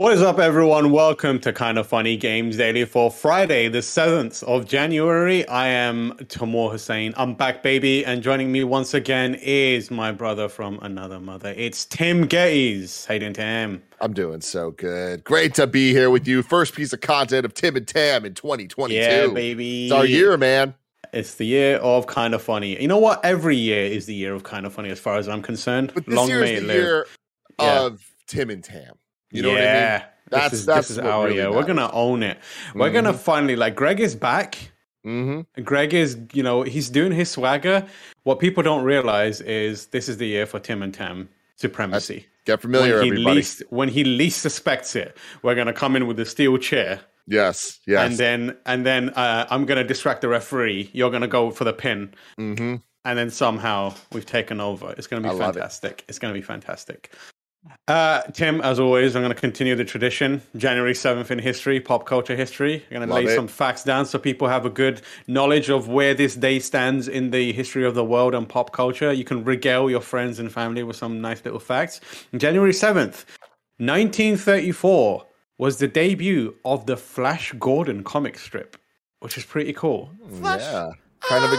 What is up, everyone? Welcome to Kinda Funny Games Daily for Friday, the 7th of January. I am Tamoor Hussain. I'm back, baby. And joining me once again is my brother from another mother. It's Tim Gettys. Hey, doing, Tim? I'm doing so good. Great to be here with you. First piece of content of Tim and Tam in 2022. Yeah, baby. It's our year, man. It's the year of Kinda Funny. You know what? Every year is the year of Kinda Funny as far as I'm concerned. But this Long year may is the live. year Yeah. of Tim and Tam. You know yeah. what I mean? That's- this is, that's this is our really year. We're gonna own it. We're gonna Mhm. finally like Greg is back. Mm-hmm. Greg is, you know, he's doing his swagger. What people don't realize is this is the year for Tim and Tam supremacy. Get familiar, when he everybody. least when he least suspects it, we're gonna come in with a steel chair, yes, yes. and then and then uh, I'm gonna distract the referee. You're gonna go for the pin, mm-hmm. and then somehow we've taken over. It's gonna be I love it. fantastic. It's gonna be fantastic. Uh, Tim, as always, I'm going to continue the tradition. January 7th in history, pop culture history. I'm going to Love lay it. some facts down so people have a good knowledge of where this day stands in the history of the world and pop culture. You can regale your friends and family with some nice little facts. January 7th, 1934 was the debut of the Flash Gordon comic strip, which is pretty cool. Yeah. Kind of a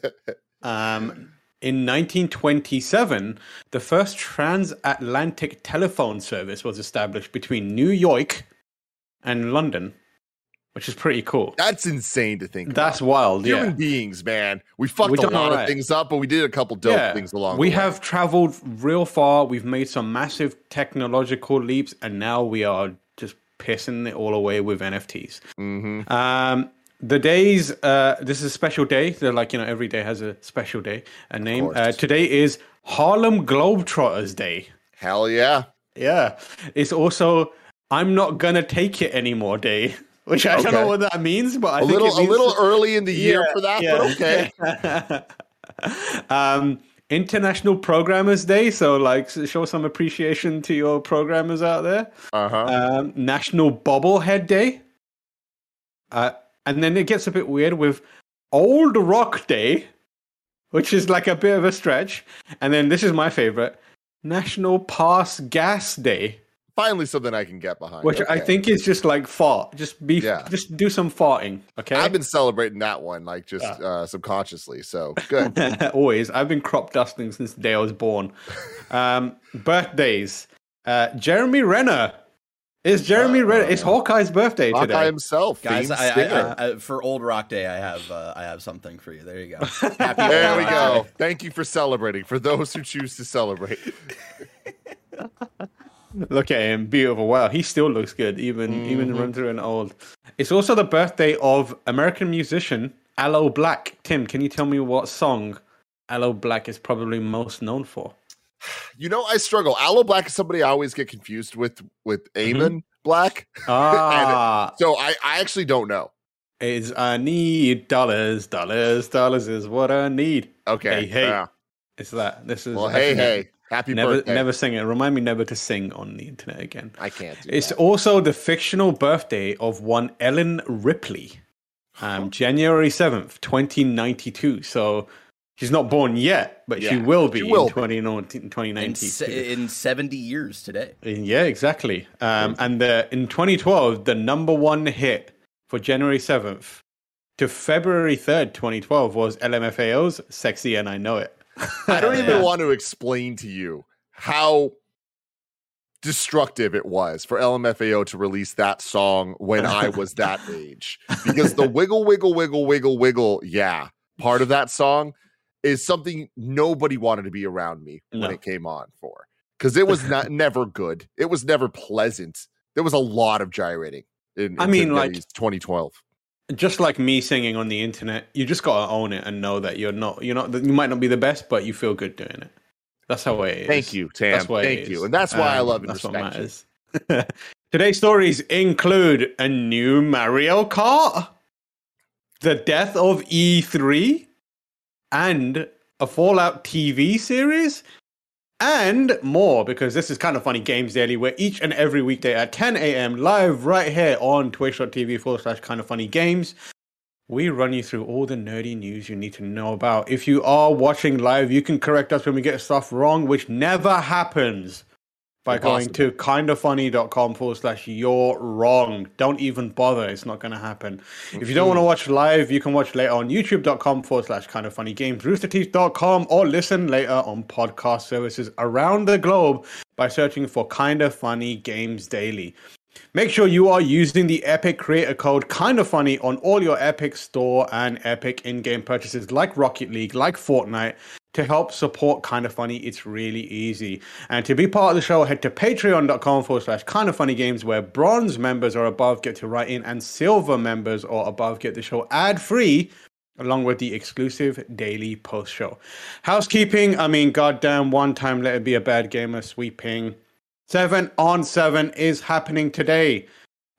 good. Um, in 1927, the first transatlantic telephone service was established between New York and London, which is pretty cool. That's insane to think. That's about. wild, human yeah. beings, man. We fucked We a lot alright. of things up, but we did a couple dope Yeah, things along. we the way. We have traveled real far. We've made some massive technological leaps, and now we are just pissing it all away with NFTs. Mhm. Um, the days, uh, this is a special day. They're like, you know, every day has a special day, a name. Uh, today is Harlem Globetrotters Day. Hell yeah. Yeah. It's also I'm not gonna take it anymore day, which I don't know what that means, but I A think little, it means a little early in the year Yeah, for that, yeah. but okay. um International Programmers Day, so like show some appreciation to your programmers out there. Uh huh. Um, National Bobblehead Day. Uh, and then it gets a bit weird with Old Rock Day, which is like a bit of a stretch. And then this is my favorite National Pass Gas Day. Finally, something I can get behind. which I think is just like fart. Just be, Yeah. just do some farting, okay? I've been celebrating that one, like just Yeah. uh, subconsciously. So good. Always. I've been crop dusting since the day I was born. Um, birthdays. Uh, Jeremy Renner. It's Jeremy Renner. It's Hawkeye's birthday Hawkeye today. himself, Guys, I, I. I, I, for Old Rock Day, I have uh, I have something for you. There you go. Happy there we go. Day. Thank you for celebrating. For those who choose to celebrate, Look at him, beautiful. Wow, he still looks good, even even Mhm. run through an old. It's also the birthday of American musician Aloe Blacc. Tim, can you tell me what song Aloe Blacc is probably most known for? You know I struggle. Aloe Blacc is somebody I always get confused with with Amon Black. Ah, So I, I actually don't know. is I need dollars, dollars, dollars is what I need. Okay. hey. yeah. It's that. This is. Well, hey, hey. Happy Never, birthday. never sing it. Remind me never to sing on the internet again. I can't do It's that. also the fictional birthday of one Ellen Ripley, um, January seventh, twenty ninety two. So she's not born yet, but she will be she will in be. 20, In, in 70 years today. Yeah, exactly. Um, and the, in 2012, the number one hit for January 7th to February 3rd, 2012 was LMFAO's Sexy and I Know It. I don't even Yeah. want to explain to you how destructive it was for LMFAO to release that song when I was that age. Because the wiggle, wiggle, wiggle, wiggle, wiggle, yeah, part of that song is something nobody wanted to be around me when it came on for. Because it was not never good. It was never pleasant. There was a lot of gyrating in, I mean, like- 2012. Just like me singing on the internet, you just got to own it and know that you're not, you're not, you might not be the best, but you feel good doing it. That's how it is. Thank you, Tam. That's why Thank you. And that's why I Um, love and That's what matters. Today's stories include a new Mario Kart, the death of E3, and a Fallout TV series, and more because this is kinda funny games daily where each and every weekday at 10 a.m. live right here on twitch.tv forward slash kinda funny games we run you through all the nerdy news you need to know about. If you are watching live, you can correct us when we get stuff wrong, which never happens. By going to kindafunny.com forward slash you're wrong. Don't even bother. It's not going to happen. If you don't want to mm-hmm. watch live, you can watch later on youtube.com forward slash kinda funny games, roosterteeth.com, or listen later on podcast services around the globe by searching for kinda funny games daily. Make sure you are using the Epic creator code kinda funny on all your Epic store and Epic in-game purchases like Rocket League, like Fortnite, to help support Kinda Funny, it's really easy. And to be part of the show, head to patreon.com forward slash kinda funny games, where bronze members or above get to write in, and silver members or above get the show ad free, along with the exclusive daily post show. Housekeeping, I mean, goddamn, one time let it be a bad gamer sweeping. Seven on seven is happening today.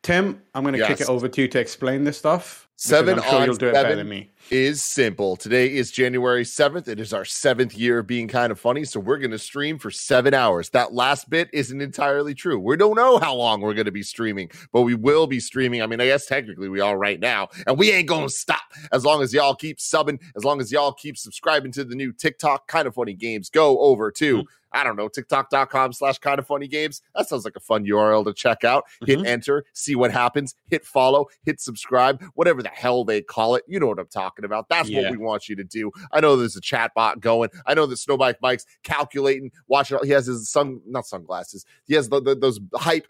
Tim, I'm going to kick it over to you to explain this stuff. Seven I'm sure on you'll do it better seven. than me. Is simple. Today is January 7th. It is our seventh year of being kinda funny. So we're going to stream for seven hours. That last bit isn't entirely true. We don't know how long we're going to be streaming, but we will be streaming. I mean, I guess technically we are right now, and we ain't going to stop as long as y'all keep subbing, as long as y'all keep subscribing to the new TikTok kinda funny games. Go over to, I don't know, TikTok.com slash kinda funny games. That sounds like a fun URL to check out. Hit Mhm. enter, see what happens, hit follow, hit subscribe, whatever the hell they call it. You know what I'm talking about. That's Yeah. what we want you to do. I know there's a chat bot going. I know that Snowbike Mike's calculating, watching. He has his sun, not sunglasses. He has the, the, those hype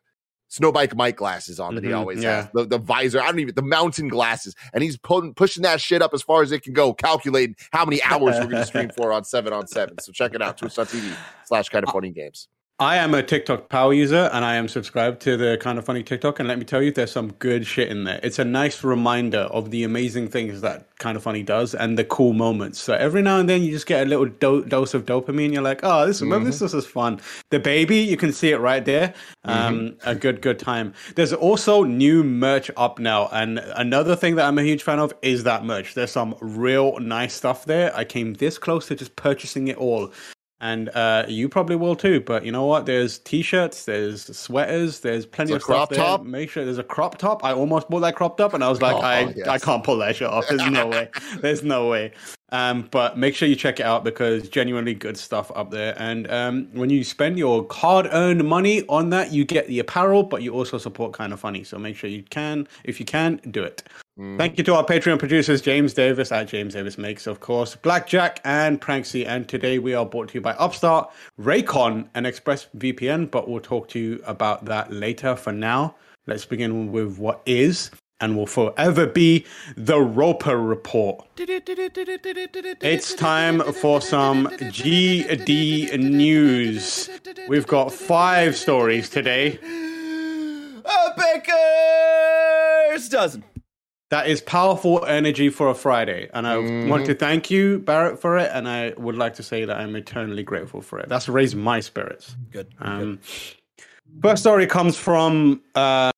Snowbike Mike glasses on that he Mhm, always yeah. has. The, the visor, I don't even, the mountain glasses. And he's putting, pushing that shit up as far as it can go, calculating how many hours we're going to stream for on 7 on 7. So check it out, twitch.tv slash kinda funny games. I am a TikTok power user and I am subscribed to the kinda funny TikTok. And let me tell you, there's some good shit in there. It's a nice reminder of the amazing things that kinda funny does and the cool moments. So every now and then you just get a little do- dose of dopamine. You're like, oh, this remember this, this is fun. The baby, you can see it right there. Um, A good, good time. There's also new merch up now. And another thing that I'm a huge fan of is that merch. There's some real nice stuff there. I came this close to just purchasing it all and uh, you probably will too. But you know what? There's t-shirts, there's sweaters, there's plenty There's of a stuff crop there. top? Make sure there's a crop top. I almost bought that crop top, and I was like, Oh, I yes. I can't pull that shit off. There's no way. There's no way. Um, but make sure you check it out because genuinely good stuff up there. And um, when you spend your hard-earned money on that, you get the apparel, but you also support kinda funny. So make sure you can, if you can, do it. Mm. Thank you to our Patreon producers, James Davis at James Davis Makes, of course, Blackjack and Pranksy. And today we are brought to you by Upstart, Raycon, and ExpressVPN, but we'll talk to you about that later. For now, let's begin with what is and will forever be the Roper Report. It's time for some GD news. We've got five stories today. A baker's dozen. That is powerful energy for a Friday. And I Mhm. want to thank you, Barrett, for it. And I would like to say that I'm eternally grateful for it. That's raised my spirits. Good. Um, first story comes from, uh,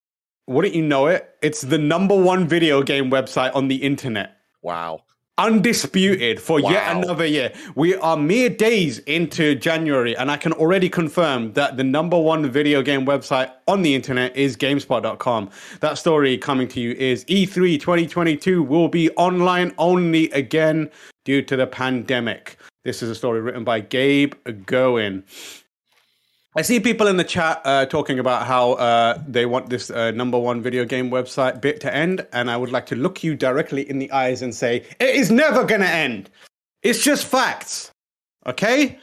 wouldn't you know it? It's the number one video game website on the internet. Wow. Undisputed for yet another year. We are mere days into January, and I can already confirm that the number one video game website on the internet is GameSpot.com. That story coming to you is E E3 2022 will be online only again due to the pandemic. This is a story written by Gabe Gurwin. I see people in the chat uh, talking about how uh, they want this uh, number one video game website bit to end, and I would like to look you directly in the eyes and say, it is never going to end. It's just facts. Okay?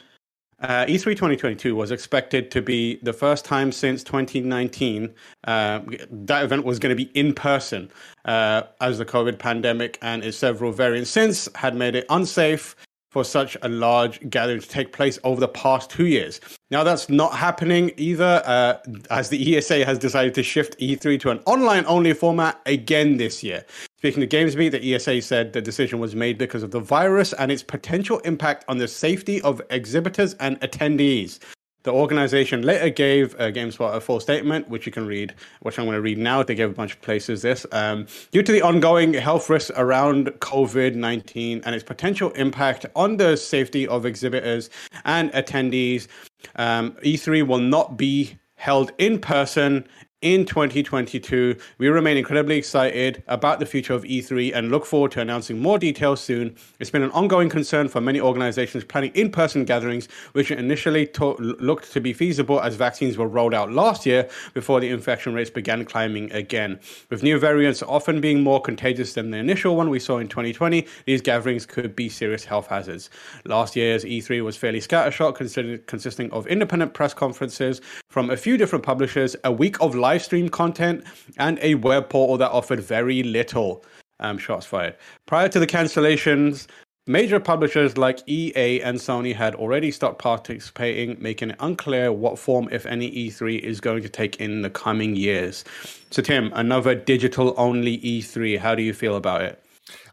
Uh, E3 2022 was expected to be the first time since 2019 uh, that event was going to be in person, uh, as the COVID pandemic and its several variants since had made it unsafe for such a large gathering to take place over the past two years. Now, that's not happening either, uh, as the ESA has decided to shift E3 to an online only format again this year. Speaking to GamesBeat, the ESA said the decision was made because of the virus and its potential impact on the safety of exhibitors and attendees. The organization later gave uh, GameSpot a full statement, which you can read, which I'm going to read now. They gave a bunch of places this. Um, due to the ongoing health risks around COVID 19 and its potential impact on the safety of exhibitors and attendees, um, E3 will not be held in person in 2022. We remain incredibly excited about the future of E3 and look forward to announcing more details soon. It's been an ongoing concern for many organizations planning in person gatherings, which initially to- looked to be feasible as vaccines were rolled out last year before the infection rates began climbing again. With new variants often being more contagious than the initial one we saw in 2020, these gatherings could be serious health hazards. Last year's E3 was fairly scattershot, consisting of independent press conferences from a few different publishers, a week of live stream content, and a web portal that offered very little. Um, shots fired. Prior to the cancellations, major publishers like EA and Sony had already stopped participating, making it unclear what form, if any, E3 is going to take in the coming years. So, Tim, another digital only E3. How do you feel about it?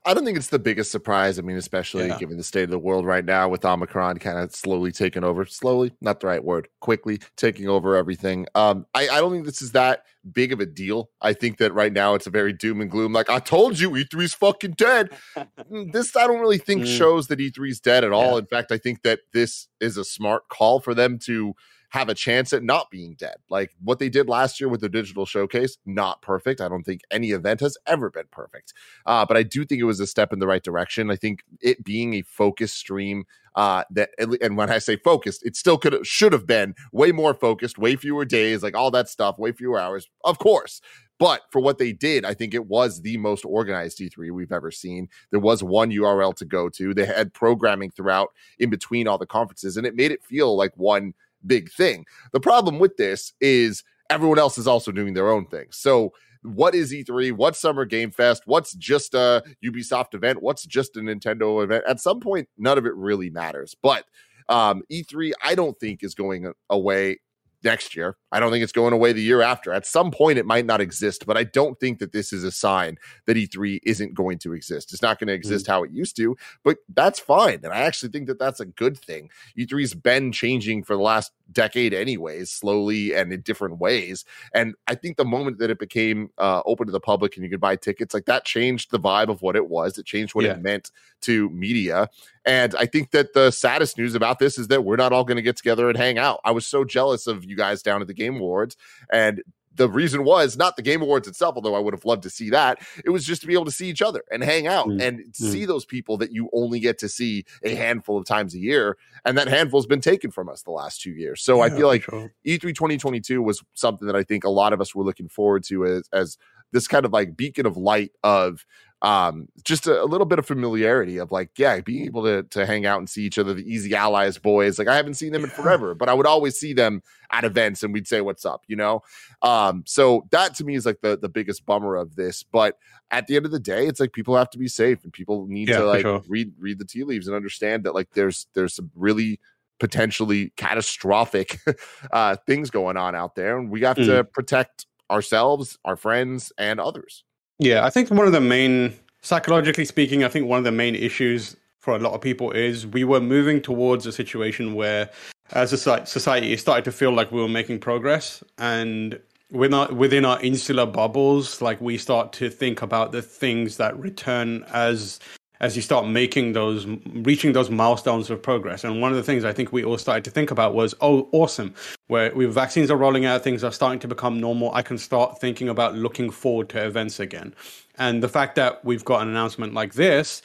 I don't think it's the biggest surprise. I mean, especially yeah. given the state of the world right now with Omicron kind of slowly taking over, slowly, not the right word, quickly taking over everything. Um, I, I don't think this is that big of a deal. I think that right now it's a very doom and gloom. Like I told you, E3's fucking dead. Mm, this I don't really think mm. shows that E3's dead at all. Yeah. In fact, I think that this is a smart call for them to have a chance at not being dead. Like what they did last year with the digital showcase, not perfect. I don't think any event has ever been perfect. Uh, but I do think it was a step in the right direction. I think it being a focused stream uh that and when i say focused it still could should have been way more focused way fewer days like all that stuff way fewer hours of course but for what they did, I think it was the most organized E3 we've ever seen. There was one URL to go to. They had programming throughout in between all the conferences, and it made it feel like one big thing. The problem with this is everyone else is also doing their own thing. So what is E3? What's Summer Game Fest? What's just a Ubisoft event? What's just a Nintendo event? At some point, none of it really matters. But um, E3, I don't think is going away next year. I don't think it's going away the year after. At some point, it might not exist, but I don't think that this is a sign that E3 isn't going to exist. It's not going to exist mm. how it used to, but that's fine. And I actually think that that's a good thing. E3's been changing for the last decade, anyways, slowly and in different ways. And I think the moment that it became uh, open to the public and you could buy tickets, like that changed the vibe of what it was. It changed what yeah. it meant to media. And I think that the saddest news about this is that we're not all going to get together and hang out. I was so jealous of you guys down at the Game Awards and the reason was not the Game Awards itself, although I would have loved to see that. It was just to be able to see each other and hang out mm. and mm. see those people that you only get to see a handful of times a year. And that handful has been taken from us the last two years. So yeah, I feel like sure. E3 2022 was something that I think a lot of us were looking forward to as, as this kind of like beacon of light of um, just a, a, little bit of familiarity of like, yeah, being able to to hang out and see each other, the Easy Allies boys. Like I haven't seen them in forever, but I would always see them at events and we'd say what's up, you know. Um, so that to me is like the the biggest bummer of this. But at the end of the day, it's like people have to be safe and people need yeah, to like sure. read read the tea leaves and understand that like there's there's some really potentially catastrophic uh things going on out there and we have mm. to protect ourselves, our friends, and others. Yeah, I think one of the main, psychologically speaking, I think one of the main issues for a lot of people is we were moving towards a situation where, as a society, it started to feel like we were making progress, and within our, within our insular bubbles, like we start to think about the things that return as as you start making those reaching those milestones of progress. And one of the things i think we all started to think about was oh awesome where we vaccines are rolling out things are starting to become normal i can start thinking about looking forward to events again. And the fact that we've got an announcement like this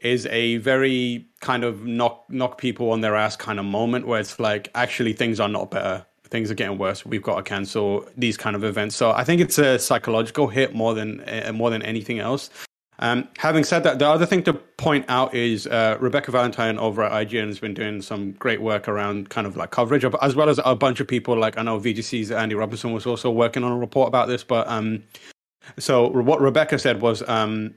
is a very kind of knock knock people on their ass kind of moment where it's like actually things are not better. Things are getting worse. We've got to cancel these kind of events. So i think it's a psychological hit more than uh, more than anything else um, having said that, the other thing to point out is uh, Rebecca Valentine over at IGN has been doing some great work around kind of like coverage, as well as a bunch of people like I know VGC's Andy Robinson was also working on a report about this. But um, so what Rebecca said was um,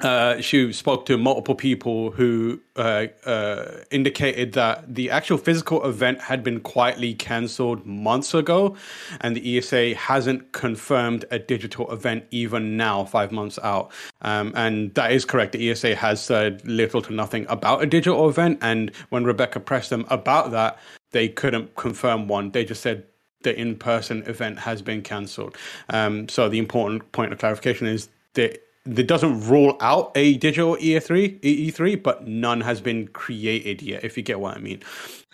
uh, she spoke to multiple people who uh, uh, indicated that the actual physical event had been quietly cancelled months ago, and the ESA hasn't confirmed a digital event even now, five months out. Um, and that is correct. The ESA has said little to nothing about a digital event, and when Rebecca pressed them about that, they couldn't confirm one. They just said the in-person event has been cancelled. Um, so the important point of clarification is that it doesn't rule out a digital E3, E3, but none has been created yet, if you get what I mean.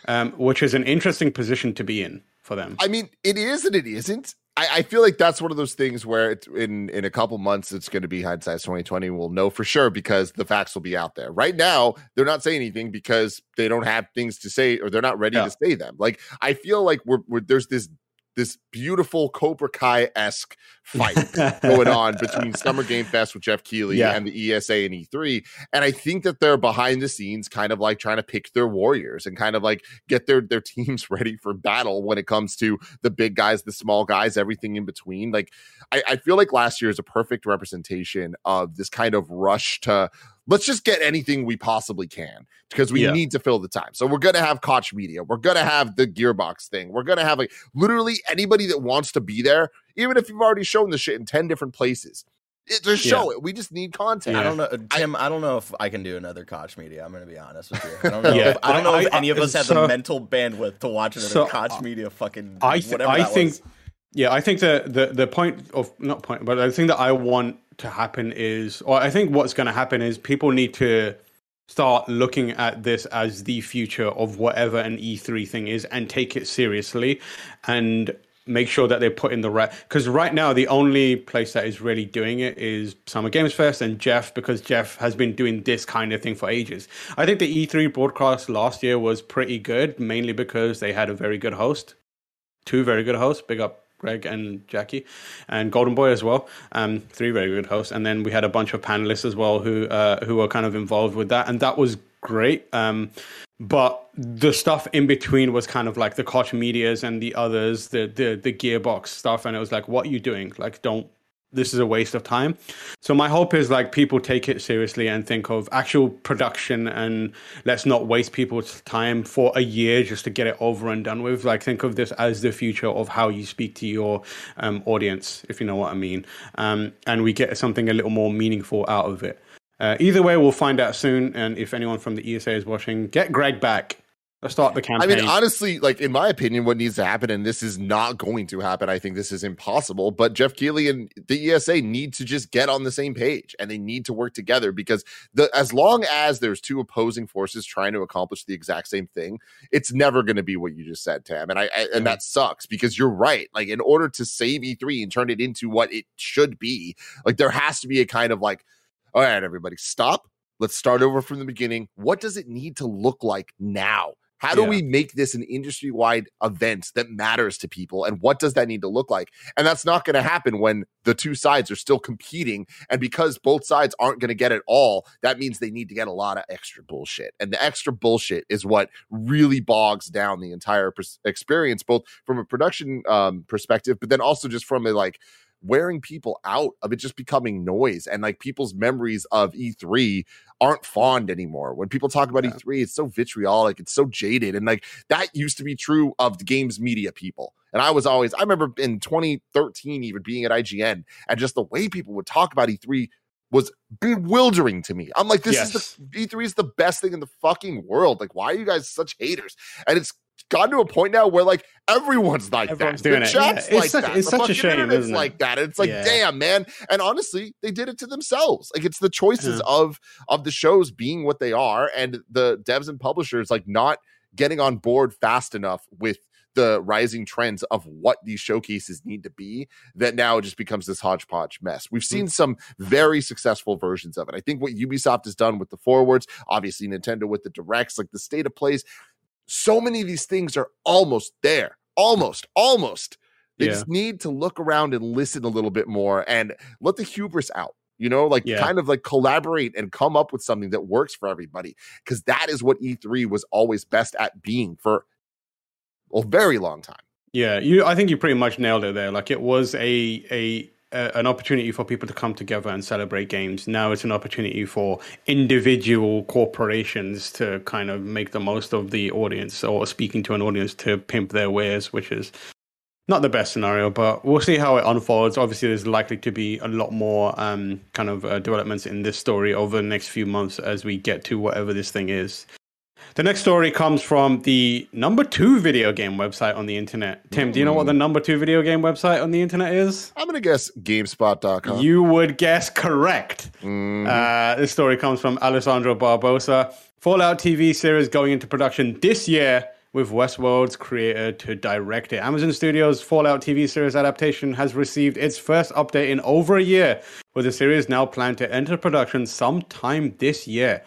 Um, which is an interesting position to be in for them. I mean, it is and it isn't. I, I feel like that's one of those things where it's in in a couple months it's going to be hindsight 2020. We'll know for sure because the facts will be out there. Right now, they're not saying anything because they don't have things to say or they're not ready Yeah. to say them. Like I feel like we're, we're there's this this beautiful Cobra Kai esque fight going on between Summer Game Fest with Jeff Keighley Yeah. and the ESA and E3. And I think that they're behind the scenes kind of like trying to pick their warriors and kind of like get their their teams ready for battle when it comes to the big guys, the small guys, everything in between. Like I, I feel like last year is a perfect representation of this kind of rush to let's just get anything we possibly can because we Yeah. need to fill the time. So we're gonna have Koch Media, we're gonna have the Gearbox thing, we're gonna have like literally anybody that wants to be there, even if you've already shown the shit in 10 different places. It, just show it. We just need content. I don't know, Tim. I, don't know if I can do another Koch Media. I'm going to be honest with you. I don't know. Yeah, if, I don't know I- if I- any of us have so- the mental bandwidth to watch another so, Koch uh, Media fucking. I th- whatever I that think was. yeah, I think the, the the point of not point, but the thing that I want to happen is, or I think what's going to happen is people need to start looking at this as the future of whatever an E3 thing is and take it seriously and make sure that they put in the right because right now the only place that is really doing it is Summer Games Fest and Jeff because Jeff has been doing this kind of thing for ages. I think the E3 broadcast last year was pretty good mainly because they had a very good host two very good hosts. Big up Greg and Jackie, and Golden Boy as well. Um, three very good hosts, and then we had a bunch of panelists as well who uh, who were kind of involved with that, and that was great. Um, but the stuff in between was kind of like the Koch Medias and the others, the the the Gearbox stuff, and it was like, what are you doing? Like, don't. This is a waste of time. So my hope is like people take it seriously and think of actual production and let's not waste people's time for a year just to get it over and done with. Like think of this as the future of how you speak to your um, audience, if you know what I mean. Um, and we get something a little more meaningful out of it. Uh, either way, we'll find out soon. And if anyone from the ESA is watching, get Greg back. Let's start the I mean, honestly, like in my opinion, what needs to happen, and this is not going to happen. I think this is impossible. But Jeff Keighley and the ESA need to just get on the same page, and they need to work together because the as long as there's two opposing forces trying to accomplish the exact same thing, it's never going to be what you just said, Tam. And I, I and that sucks because you're right. Like in order to save E3 and turn it into what it should be, like there has to be a kind of like, all right, everybody, stop. Let's start over from the beginning. What does it need to look like now? How do Yeah. we make this an industry wide event that matters to people? And what does that need to look like? And that's not going to happen when the two sides are still competing. And because both sides aren't going to get it all, that means they need to get a lot of extra bullshit. And the extra bullshit is what really bogs down the entire pers- experience, both from a production um, perspective, but then also just from a like, wearing people out of it just becoming noise and like people's memories of E3 aren't fond anymore. When people talk about Yeah. E3, it's so vitriolic, it's so jaded. And like that used to be true of the games media people. And I was always, I remember in 2013, even being at IGN, and just the way people would talk about E3 was bewildering to me. I'm like, this is the E3 is the best thing in the fucking world. Like, why are you guys such haters? And it's gotten to a point now where like everyone's like Everyone's that. doing the it, yeah. chat's It's like such- that. it's the such a shame, isn't it? like that. And it's like, Yeah. damn, man. And honestly, they did it to themselves. Like it's the choices Yeah. of of the shows being what they are, and the devs and publishers like not getting on board fast enough with the rising trends of what these showcases need to be that now it just becomes this hodgepodge mess. We've mm. seen some very successful versions of it. I think what Ubisoft has done with the forwards, obviously Nintendo with the directs, like the state of plays, so many of these things are almost there. Almost, almost. They Yeah. just need to look around and listen a little bit more and let the hubris out. You know, like Yeah. kind of like collaborate and come up with something that works for everybody. Because that is what E3 was always best at being for a very long time. Yeah, you. I think you pretty much nailed it there. Like it was a a, an opportunity for people to come together and celebrate games. Now it's an opportunity for individual corporations to kind of make the most of the audience or speaking to an audience to pimp their wares, which is not the best scenario. But we'll see how it unfolds. Obviously, there's likely to be a lot more um, kind of uh, developments in this story over the next few months as we get to whatever this thing is. The next story comes from the number two video game website on the internet. Tim, do you know what the number two video game website on the internet is? I'm going to guess GameSpot.com. You would guess correct. Mhm. Uh, this story comes from Alessandro Barbosa. Fallout TV series going into production this year with Westworld's creator to direct it. Amazon Studios' Fallout TV series adaptation has received its first update in over a year, with the series now planned to enter production sometime this year.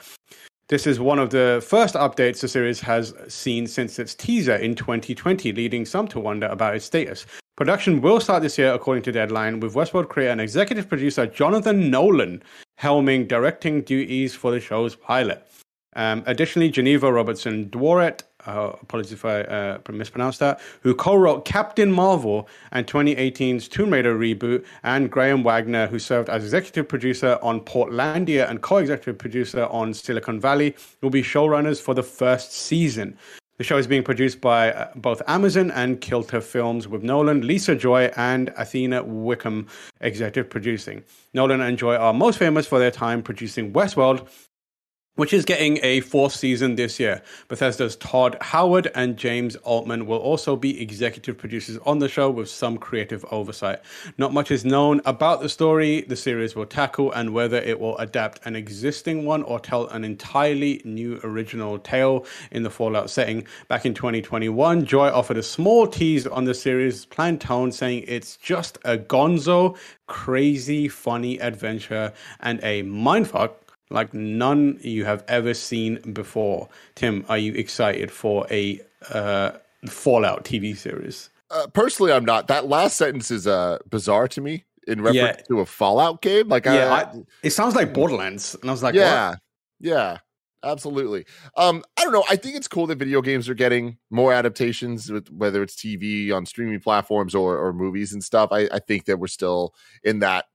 This is one of the first updates the series has seen since its teaser in 2020, leading some to wonder about its status. Production will start this year, according to Deadline, with Westworld creator and executive producer Jonathan Nolan helming directing duties for the show's pilot. Um, additionally, Geneva Robertson Dworet, uh, apologies if I uh, mispronounced that, who co-wrote Captain Marvel and 2018's Tomb Raider reboot, and Graham Wagner, who served as executive producer on Portlandia and co-executive producer on Silicon Valley, will be showrunners for the first season. The show is being produced by uh, both Amazon and Kilter Films, with Nolan, Lisa Joy, and Athena Wickham executive producing. Nolan and Joy are most famous for their time producing Westworld, which is getting a fourth season this year. Bethesda's Todd Howard and James Altman will also be executive producers on the show with some creative oversight. Not much is known about the story the series will tackle and whether it will adapt an existing one or tell an entirely new original tale in the Fallout setting. Back in 2021, Joy offered a small tease on the series' planned tone, saying it's just a gonzo, crazy, funny adventure and a mindfuck like none you have ever seen before. Tim, are you excited for a uh, Fallout TV series? Uh, personally, I'm not. That last sentence is uh, bizarre to me in reference yeah. to a Fallout game. Like, yeah, I, I, it sounds like Borderlands, and I was like, yeah, what? yeah, absolutely. Um, I don't know. I think it's cool that video games are getting more adaptations, with whether it's TV on streaming platforms or or movies and stuff. I, I think that we're still in that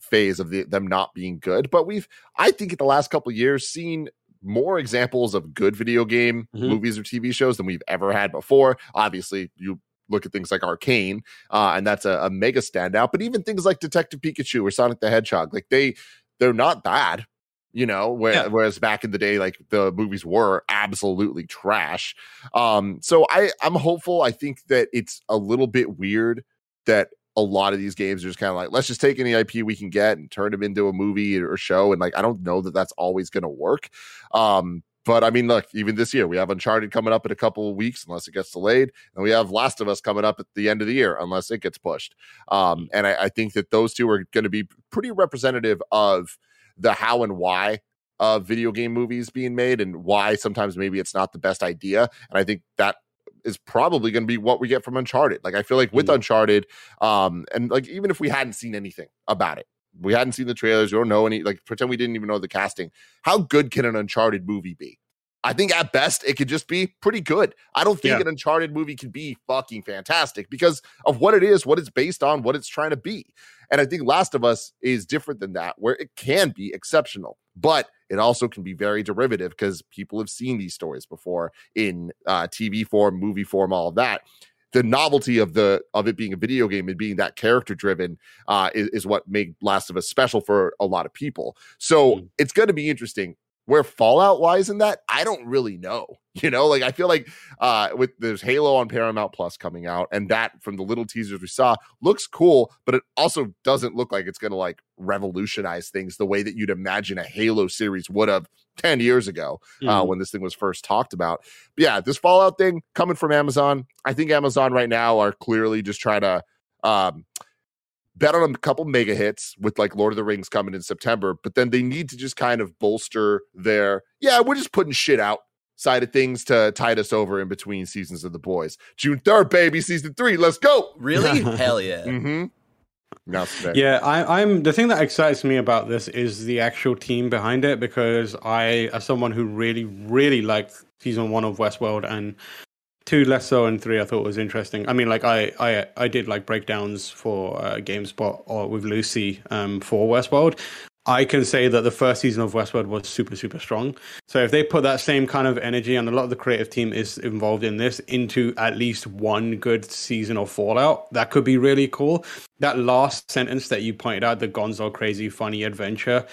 phase of the, them not being good. But we've, I think, in the last couple years, seen more examples of good video game mm-hmm. movies or TV shows than we've ever had before. Obviously, you look at things like Arcane, uh, and that's a, a, mega standout. But even things like Detective Pikachu or Sonic the Hedgehog, like they they're not bad. You know, where, yeah. whereas back in the day, like the movies were absolutely trash. Um, so I I'm hopeful. I think that it's a little bit weird that a lot of these games are just kind of like let's just take any IP we can get and turn them into a movie or show and like I don't know that that's always going to work. Um but I mean look even this year we have Uncharted coming up in a couple of weeks unless it gets delayed and we have Last of Us coming up at the end of the year unless it gets pushed. Um and I, I think that those two are going to be pretty representative of the how and why of video game movies being made and why sometimes maybe it's not the best idea and I think that is probably going to be what we get from Uncharted. Like I feel like with mm. Uncharted, um, and like even if we hadn't seen anything about it, we hadn't seen the trailers, you don't know any, like pretend we didn't even know the casting. How good can an Uncharted movie be? I think at best it could just be pretty good. I don't think yeah. an Uncharted movie can be fucking fantastic because of what it is, what it's based on, what it's trying to be. And I think Last of Us is different than that, where it can be exceptional, but it also can be very derivative because people have seen these stories before in uh, TV form, movie form, all of that the novelty of the of it being a video game and being that character driven uh, is, is, what made Last of Us special for a lot of people. So mm. it's going to be interesting where Fallout lies in that, I don't really know. You know, like I feel like uh with there's Halo on Paramount Plus coming out, and that from the little teasers we saw looks cool, but it also doesn't look like it's gonna like revolutionize things the way that you'd imagine a Halo series would have 10 years ago uh, mm-hmm. uh, when this thing was first talked about. But yeah, this Fallout thing coming from Amazon. I think Amazon right now are clearly just trying to um bet on a couple mega hits with like Lord of the Rings coming in September, but then they need to just kind of bolster their yeah, we're just putting shit out side of things to tide us over in between seasons of the boys. June 3rd, baby, season three. Let's go. Really? Hell yeah. Mm-hmm. Yeah, I, I'm the thing that excites me about this is the actual team behind it because I, as someone who really, really liked season one of Westworld and two less so and three I thought was interesting. I mean, like I I I did like breakdowns for uh, GameSpot or with Lucy um, for Westworld. I can say that the first season of Westworld was super super strong. So if they put that same kind of energy and a lot of the creative team is involved in this into at least one good season of Fallout, that could be really cool. That last sentence that you pointed out, the Gonzo crazy funny adventure.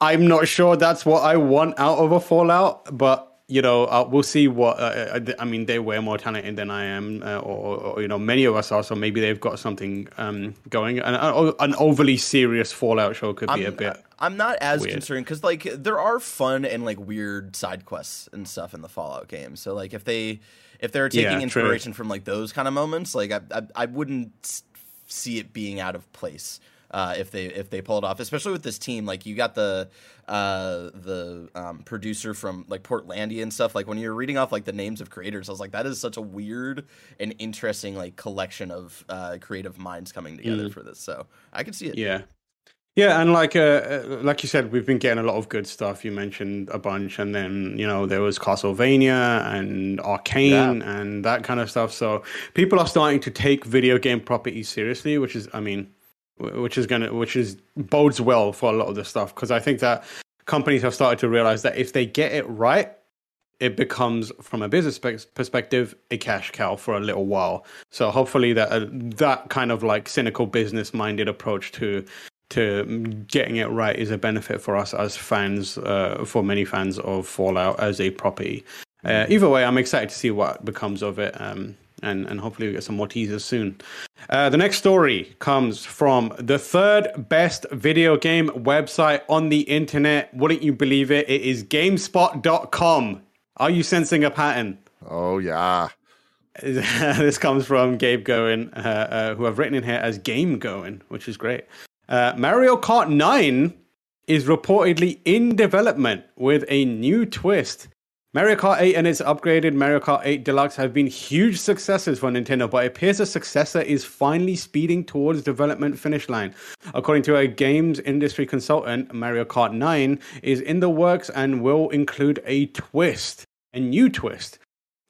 I'm not sure that's what I want out of a Fallout, but you know, uh, we'll see what. Uh, uh I mean, they were more talented than I am, uh, or, or, you know, many of us are. So maybe they've got something um, going. And uh, an overly serious Fallout show could be I'm, a bit. I'm not as weird. concerned because like there are fun and like weird side quests and stuff in the Fallout games. So like if they if they're taking Yeah, true. inspiration from like those kind of moments, like I I, I wouldn't see it being out of place. Uh, if they if they pull it off, especially with this team, like you got the uh, the um, producer from like Portlandia and stuff. Like when you're reading off like the names of creators, I was like, that is such a weird and interesting like collection of uh, creative minds coming together for this. So I can see it. Mm. Yeah. Yeah, and like uh, uh, like you said, we've been getting a lot of good stuff. You mentioned a bunch, and then you know there was Castlevania and Arcane and that kind of stuff. So people are starting to take video game properties seriously, which is, I mean, which is gonna, which is bodes well for a lot of the stuff because I think that companies have started to realize that if they get it right, it becomes, from a business perspective, a cash cow for a little while. So hopefully that uh, that kind of like cynical business minded approach to to getting it right is a benefit for us as fans, uh, for many fans of Fallout as a property. Uh, either way, I'm excited to see what becomes of it. Um, and, and hopefully we get some more teasers soon. Uh, the next story comes from the third best video game website on the internet. Wouldn't you believe it? It is GameSpot.com. Are you sensing a pattern? Oh yeah. this comes from Gabe Gurwin, uh, uh, who I've written in here as Game Gurwin, which is great. Uh, Mario Kart 9 is reportedly in development with a new twist. Mario Kart 8 and its upgraded Mario Kart 8 Deluxe have been huge successes for Nintendo, but it appears a successor is finally speeding towards development finish line. According to a games industry consultant, Mario Kart 9 is in the works and will include a twist, a new twist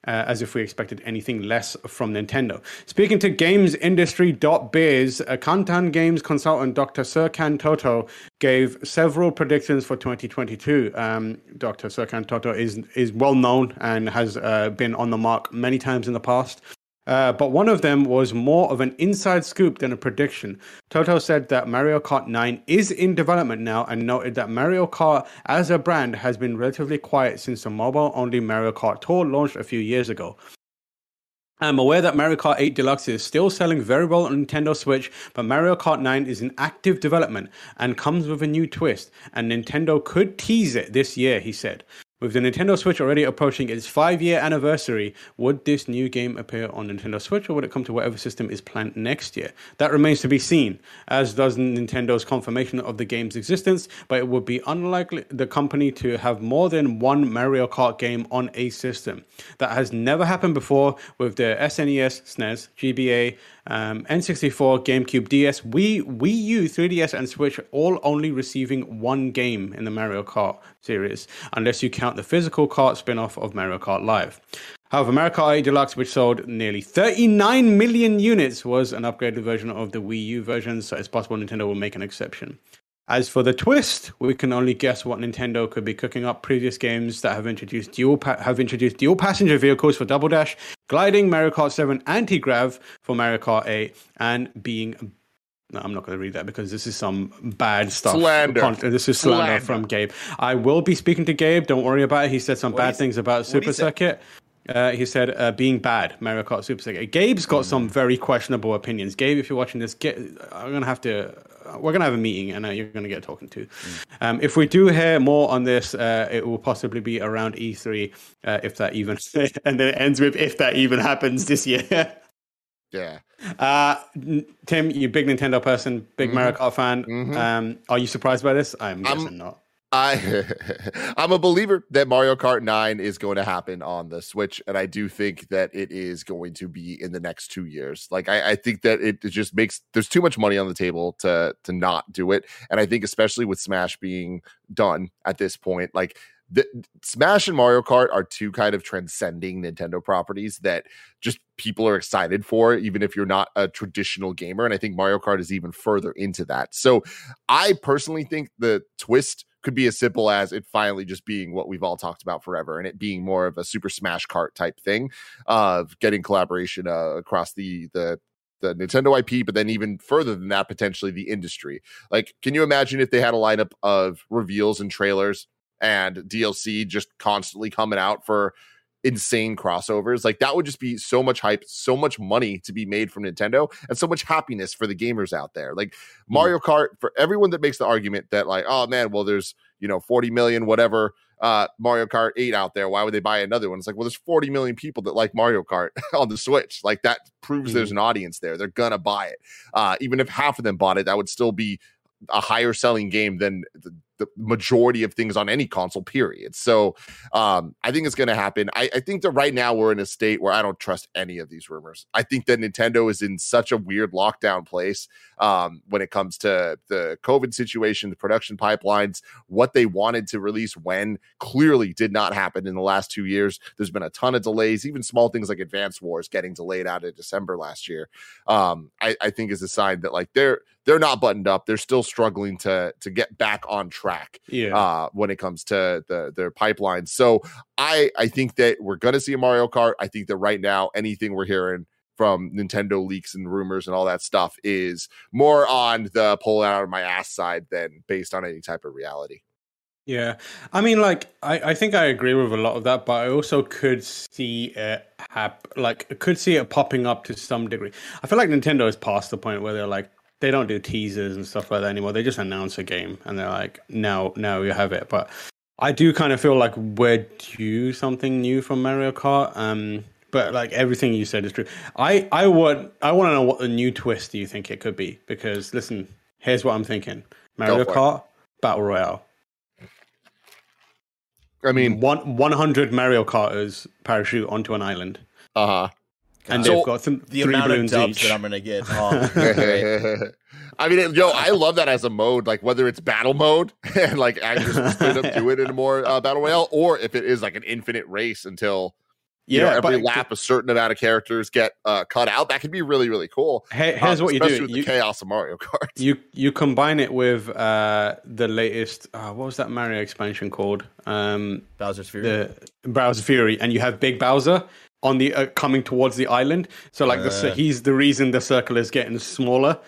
uh, as if we expected anything less from Nintendo. Speaking to GamesIndustry.biz, a Kantan Games consultant Dr. Serkan Toto gave several predictions for 2022. Um, Dr. Serkan Toto is is well known and has uh, been on the mark many times in the past. Uh, but one of them was more of an inside scoop than a prediction. Toto said that Mario Kart 9 is in development now and noted that Mario Kart as a brand has been relatively quiet since the mobile only Mario Kart Tour launched a few years ago. I'm aware that Mario Kart 8 Deluxe is still selling very well on Nintendo Switch, but Mario Kart 9 is in active development and comes with a new twist, and Nintendo could tease it this year, he said. With the Nintendo Switch already approaching its five year anniversary, would this new game appear on Nintendo Switch or would it come to whatever system is planned next year? That remains to be seen, as does Nintendo's confirmation of the game's existence, but it would be unlikely the company to have more than one Mario Kart game on a system. That has never happened before with the SNES, SNES, GBA, um, N64, GameCube, DS, Wii, Wii U, 3DS, and Switch all only receiving one game in the Mario Kart series, unless you count the physical kart spin off of Mario Kart Live. However, Mario Kart 8 Deluxe, which sold nearly 39 million units, was an upgraded version of the Wii U version, so it's possible Nintendo will make an exception. As for the twist, we can only guess what Nintendo could be cooking up. Previous games that have introduced dual pa- have introduced dual passenger vehicles for Double Dash, gliding Mario Kart 7 anti grav for Mario Kart 8, and being no, I'm not going to read that because this is some bad stuff. Slander. Con- This is slander, Slander. from Gabe. I will be speaking to Gabe. Don't worry about it. He said some What'd bad things about What'd he Super say? Circuit. Uh, he said uh, being bad, Mario Kart Super Circuit. Gabe's got some very questionable opinions. Gabe, if you're watching this, get, I'm gonna have to. We're gonna have a meeting, and uh, you're gonna get talking to. Um, if we do hear more on this, uh, it will possibly be around E3, uh, if that even. and then it ends with if that even happens this year. Yeah. Uh, Tim, you big Nintendo person, big Mario Kart fan. Mhm. Um, are you surprised by this? I'm I'm- guessing not. I I'm a believer that Mario Kart 9 is going to happen on the Switch, and I do think that it is going to be in the next two years. Like I, I think that it, it just makes there's too much money on the table to to not do it. And I think especially with Smash being done at this point, like the Smash and Mario Kart are two kind of transcending Nintendo properties that just people are excited for, even if you're not a traditional gamer. And I think Mario Kart is even further into that. So I personally think the twist could be as simple as it finally just being what we've all talked about forever and it being more of a super smash kart type thing of getting collaboration uh, across the the the Nintendo IP, but then even further than that, potentially the industry. Like, can you imagine if they had a lineup of reveals and trailers and DLC just constantly coming out for insane crossovers. Like that would just be so much hype, so much money to be made from Nintendo, and so much happiness for the gamers out there. Like Mario Kart, for everyone that makes the argument that, like, oh man, well, there's you know 40 million, whatever uh Mario Kart 8 out there. Why would they buy another one? It's like, well, there's 40 million people that like Mario Kart on the Switch. Like that proves there's an audience there. They're gonna buy it. Uh, even if half of them bought it, that would still be a higher selling game than the, the majority of things on any console period. So um i think it's going to happen. I, I think that right now we're in a state where i don't trust any of these rumors. I think that nintendo is in such a weird lockdown place um when it comes to the covid situation the production pipelines what they wanted to release when clearly did not happen in the last two years. There's been a ton of delays even small things like advance wars getting delayed out of december last year. Um i, I think is a sign that like they're they're not buttoned up they're still struggling to to get back on track Yeah. uh, when it comes to the their pipeline. So I I think that we're gonna see a Mario Kart. I think that right now anything we're hearing from Nintendo leaks and rumors and all that stuff is more on the pull out of my ass side than based on any type of reality. Yeah, I mean, like, I, I think I agree with a lot of that, but I also could see it hap- like, could see it popping up to some degree. I feel like Nintendo is past the point where they're like, they don't do teasers and stuff like that anymore. They just announce a game and they're like, now, now you have it. But I do kind of feel like we're due something new from Mario Kart. Um, but like everything you said is true. I I want I want to know what the new twist do you think it could be? Because listen, here's what I'm thinking: Mario for it. Kart Battle Royale. I mean, one 100 Mario Karters parachute onto an island, uh huh. And So, they've got th- The three amount of balloons dubs each. that I'm gonna get. Oh. I mean, yo, I love that as a mode. Like whether it's battle mode and like actually straight up do it in a more uh, battle royale, or if it is like an infinite race until you know, every but lap a certain amount of characters get uh, cut out. That could be really really cool. he- here's Um, what you do: with you, the chaos of Mario Kart. you you combine it with uh, the latest. Uh, what was that Mario expansion called? Um, Bowser's Fury. the Bowser Fury, and you have Big Bowser on the uh, coming towards the island. So like the he's the reason the circle is getting smaller.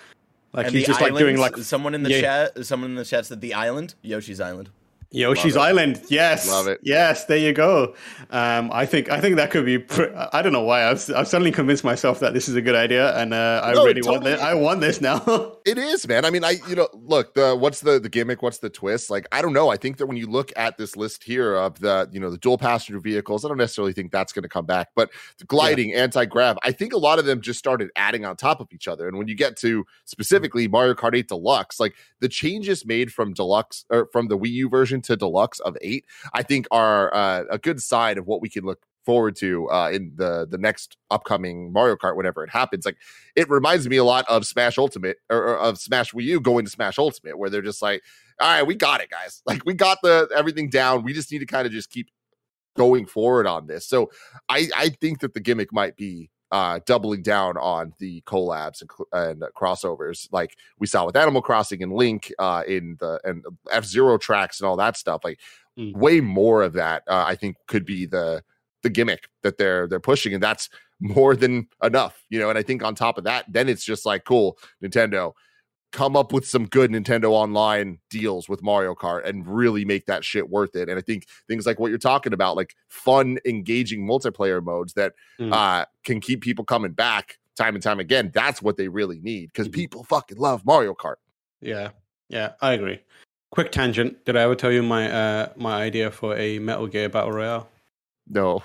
Like and he's just like doing like someone in the Yeah. chat. Someone in the chat said the island, Yoshi's Island. Yoshi's Island. Yes, Love it. Yes, there you go. Um, I think I think that could be. Pr- I don't know why I've, I've suddenly convinced myself that this is a good idea, and uh, I No, really want this. I want this now. It is, man. I mean, I you know, look, the what's the the gimmick? What's the twist? Like, I don't know. I think that when you look at this list here of the you know the dual passenger vehicles, I don't necessarily think that's going to come back. But the gliding, anti grav, I think a lot of them just started adding on top of each other. And when you get to specifically Mario Kart 8 Deluxe, like the changes made from Deluxe or from the Wii U version to Deluxe of 8, I think are uh, a good sign of what we can look forward to uh, in the the next upcoming Mario Kart whenever it happens. Like it reminds me a lot of Smash Ultimate or, or of Smash Wii U going to Smash Ultimate, where they're just like, "All right, we got it, guys. Like we got the everything down. We just need to kind of just keep going forward on this." So I I think that the gimmick might be uh doubling down on the collabs and, and crossovers like we saw with Animal Crossing and Link uh in the and F Zero tracks and all that stuff. Like Mm. way more of that uh, I think could be the the gimmick that they're they're pushing and that's more than enough you know and i think on top of that then it's just like cool nintendo come up with some good nintendo online deals with mario kart and really make that shit worth it and i think things like what you're talking about like fun engaging multiplayer modes that Mm. uh can keep people coming back time and time again that's what they really need because Mhm. people fucking love mario kart yeah, yeah, I agree. Quick tangent. Did I ever tell you my uh, my idea for a Metal Gear Battle Royale? no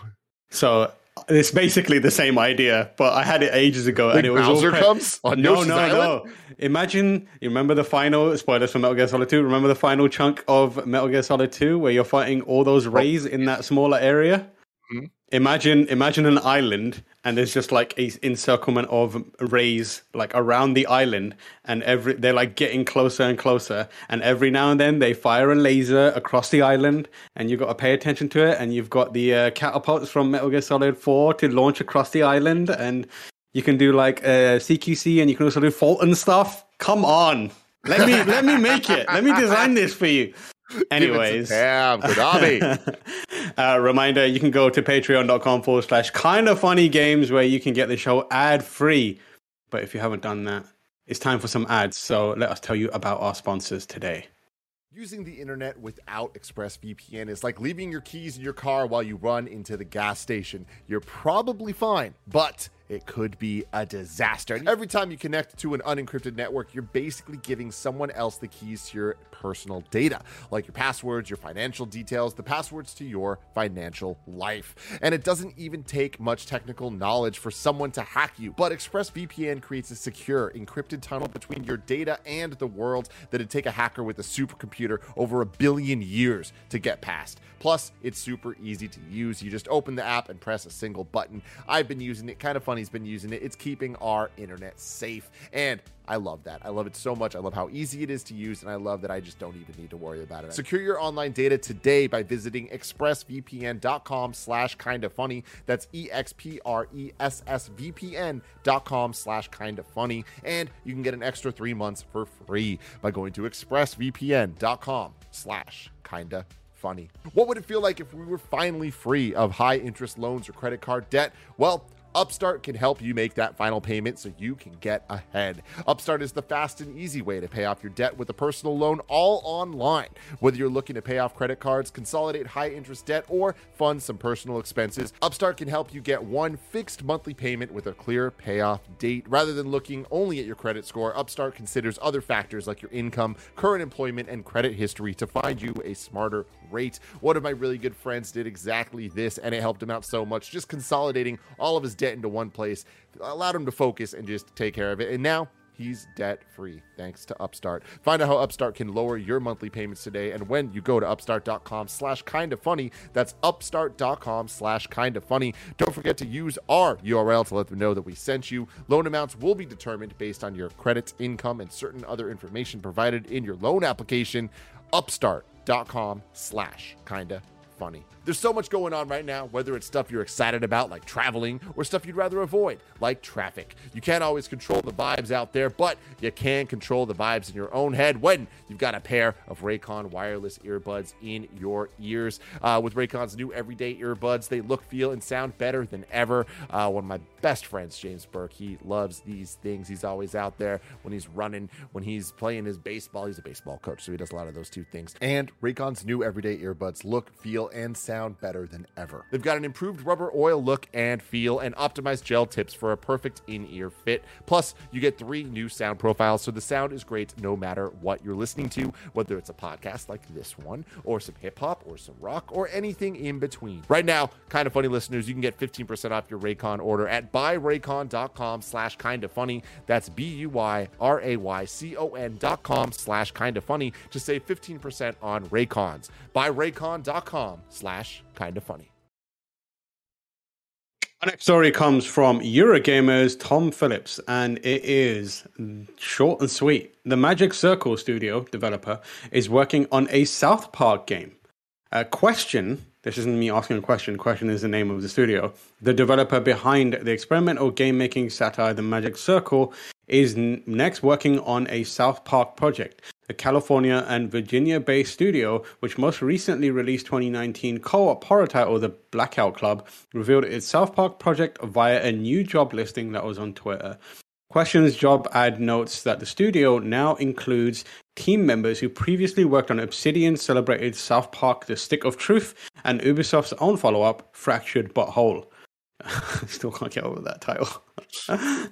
So it's basically the same idea, but I had it ages ago, like and it was all Bowser pre- comes on no, Yoshi's no, Island? no. Imagine you remember the final spoilers for Metal Gear Solid 2. Remember the final chunk of Metal Gear Solid 2 where you're fighting all those rays in that smaller area? Mhm. Imagine imagine an island and there's just like a encirclement of rays like around the island and every they're like getting closer and closer and every now and then they fire a laser across the island and you've got to pay attention to it and you've got the uh, catapults from Metal Gear Solid 4 to launch across the island and you can do like uh, CQC and you can also do fault and stuff. Come on. Let me let me make it. Let me design this for you. Anyways. damn Konami. Uh, reminder you can go to patreon.com forward slash kind of funny games where you can get the show ad free. But if you haven't done that, it's time for some ads. So let us tell you about our sponsors today. Using the internet without ExpressVPN is like leaving your keys in your car while you run into the gas station. You're probably fine, but it could be a disaster. And Every time you connect to an unencrypted network, you're basically giving someone else the keys to your personal data, like your passwords, your financial details, the passwords to your financial life. And it doesn't even take much technical knowledge for someone to hack you. But ExpressVPN creates a secure, encrypted tunnel between your data and the world that'd take a hacker with a supercomputer over a billion years to get past. Plus, it's super easy to use. You just open the app and press a single button. I've been using it, kind of funny's been using it. It's keeping our internet safe. And I love that. I love it so much. I love how easy it is to use, and I love that I just don't even need to worry about it. Secure your online data today by visiting expressvpn.com slash kinda funny. That's E-X-P-R-E-S-S-V-P-N dot com slash kinda funny. And you can get an extra three months for free by going to expressvpn.com slash kinda funny. What would it feel like if we were finally free of high interest loans or credit card debt? Well, Upstart can help you make that final payment so you can get ahead. Upstart is the fast and easy way to pay off your debt with a personal loan all online. Whether you're looking to pay off credit cards, consolidate high interest debt, or fund some personal expenses, Upstart can help you get one fixed monthly payment with a clear payoff date. Rather than looking only at your credit score, Upstart considers other factors like your income, current employment, and credit history to find you a smarter rate. One of my really good friends did exactly this, and it helped him out so much. Just consolidating all of his debt into one place allowed him to focus and just take care of it. And now he's debt free thanks to Upstart. Find out how Upstart can lower your monthly payments today. And when you go to upstart.com slash kind of funny, that's upstart.com slash kind of funny. Don't forget to use our URL to let them know that we sent you. Loan amounts will be determined based on your credit, income, and certain other information provided in your loan application. Upstart.com slash kinda funny. There's so much going on right now, whether it's stuff you're excited about, like traveling, or stuff you'd rather avoid, like traffic. You can't always control the vibes out there, but you can control the vibes in your own head when you've got a pair of Raycon wireless earbuds in your ears. Uh, with Raycon's new everyday earbuds, they look, feel, and sound better than ever. Uh, one of my best friends, James Burke, he loves these things. He's always out there when he's running, when he's playing his baseball. He's a baseball coach, so he does a lot of those two things. And Raycon's new everyday earbuds look, feel, and sound better than ever. They've got an improved rubber oil look and feel and optimized gel tips for a perfect in ear fit. Plus, you get three new sound profiles, so the sound is great no matter what you're listening to, whether it's a podcast like this one, or some hip hop, or some rock, or anything in between. Right now, kind of funny listeners, you can get 15% off your Raycon order at buyraycon.com slash kind of funny. That's B U Y R A Y C O N dot com slash kind of funny to save 15% on Raycons. Buyraycon.com slash kind of funny. Our next story comes from Eurogamer's Tom Phillips, and it is short and sweet. The Magic Circle studio developer is working on a South Park game. A question this isn't me asking a question. Question is the name of the studio. The developer behind the experimental game making satire The Magic Circle is next working on a South Park project. The California and Virginia based studio, which most recently released 2019 co op horror title The Blackout Club, revealed its South Park project via a new job listing that was on Twitter. Questions job ad notes that the studio now includes team members who previously worked on Obsidian celebrated South Park The Stick of Truth and Ubisoft's own follow up, Fractured But Whole. I still can't get over that title.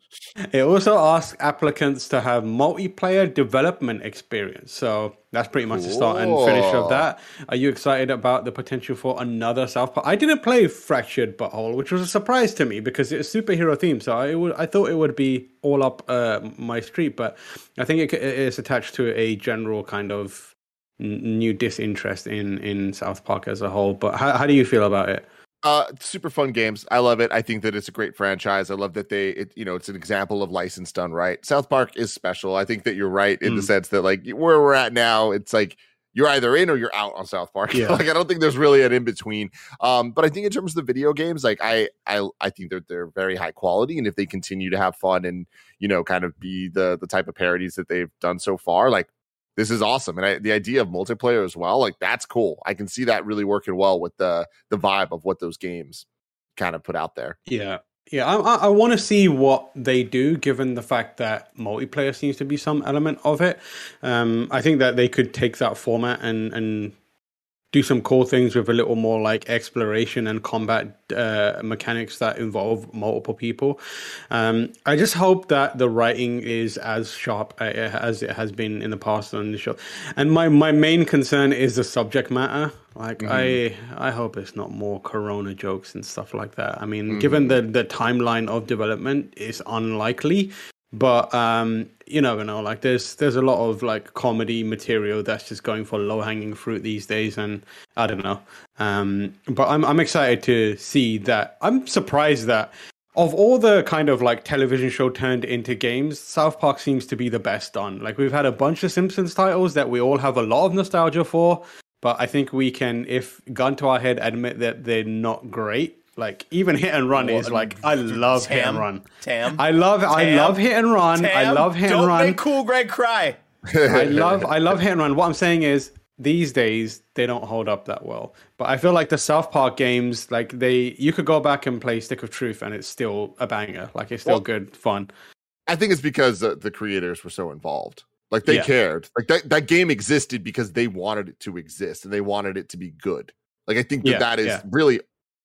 it also asks applicants to have multiplayer development experience. So that's pretty much the start and finish of that. Are you excited about the potential for another South Park? I didn't play Fractured Butthole, which was a surprise to me because it's a superhero theme. So I, would, I thought it would be all up uh, my street, but I think it, it is attached to a general kind of new disinterest in, in South Park as a whole. But how, how do you feel about it? Uh, super fun games. I love it. I think that it's a great franchise. I love that they, it, you know, it's an example of license done right. South Park is special. I think that you're right in mm. the sense that like where we're at now, it's like you're either in or you're out on South Park. Yeah. like I don't think there's really an in between. Um, but I think in terms of the video games, like I, I, I think they're they're very high quality, and if they continue to have fun and you know, kind of be the the type of parodies that they've done so far, like this is awesome and I, the idea of multiplayer as well like that's cool. I can see that really working well with the the vibe of what those games kind of put out there. Yeah. Yeah, I, I, want to see what they do, given the fact that multiplayer seems to be some element of it. Um, I think that they could take that format and and do some cool things with a little more like exploration and combat uh, mechanics that involve multiple people. Um, I just hope that the writing is as sharp uh, as it has been in the past on the show. And my, my main concern is the subject matter. Like mm-hmm. I I hope it's not more Corona jokes and stuff like that. I mean, mm-hmm. given the the timeline of development is unlikely, but um, you never know. Like there's there's a lot of like comedy material that's just going for low hanging fruit these days, and I don't know. Um, but I'm I'm excited to see that. I'm surprised that of all the kind of like television show turned into games, South Park seems to be the best done. Like we've had a bunch of Simpsons titles that we all have a lot of nostalgia for, but I think we can, if gun to our head, admit that they're not great. Like even hit and run is like I love Tam, hit and run. Tam, I love Tam, I love hit and run. Tam, I love hit and run. Don't make cool Greg cry. I love I love hit and run. What I'm saying is these days they don't hold up that well. But I feel like the South Park games, like they, you could go back and play Stick of Truth, and it's still a banger. Like it's still well, good fun. I think it's because the, the creators were so involved. Like they yeah. cared. Like that that game existed because they wanted it to exist and they wanted it to be good. Like I think that yeah, that is yeah. really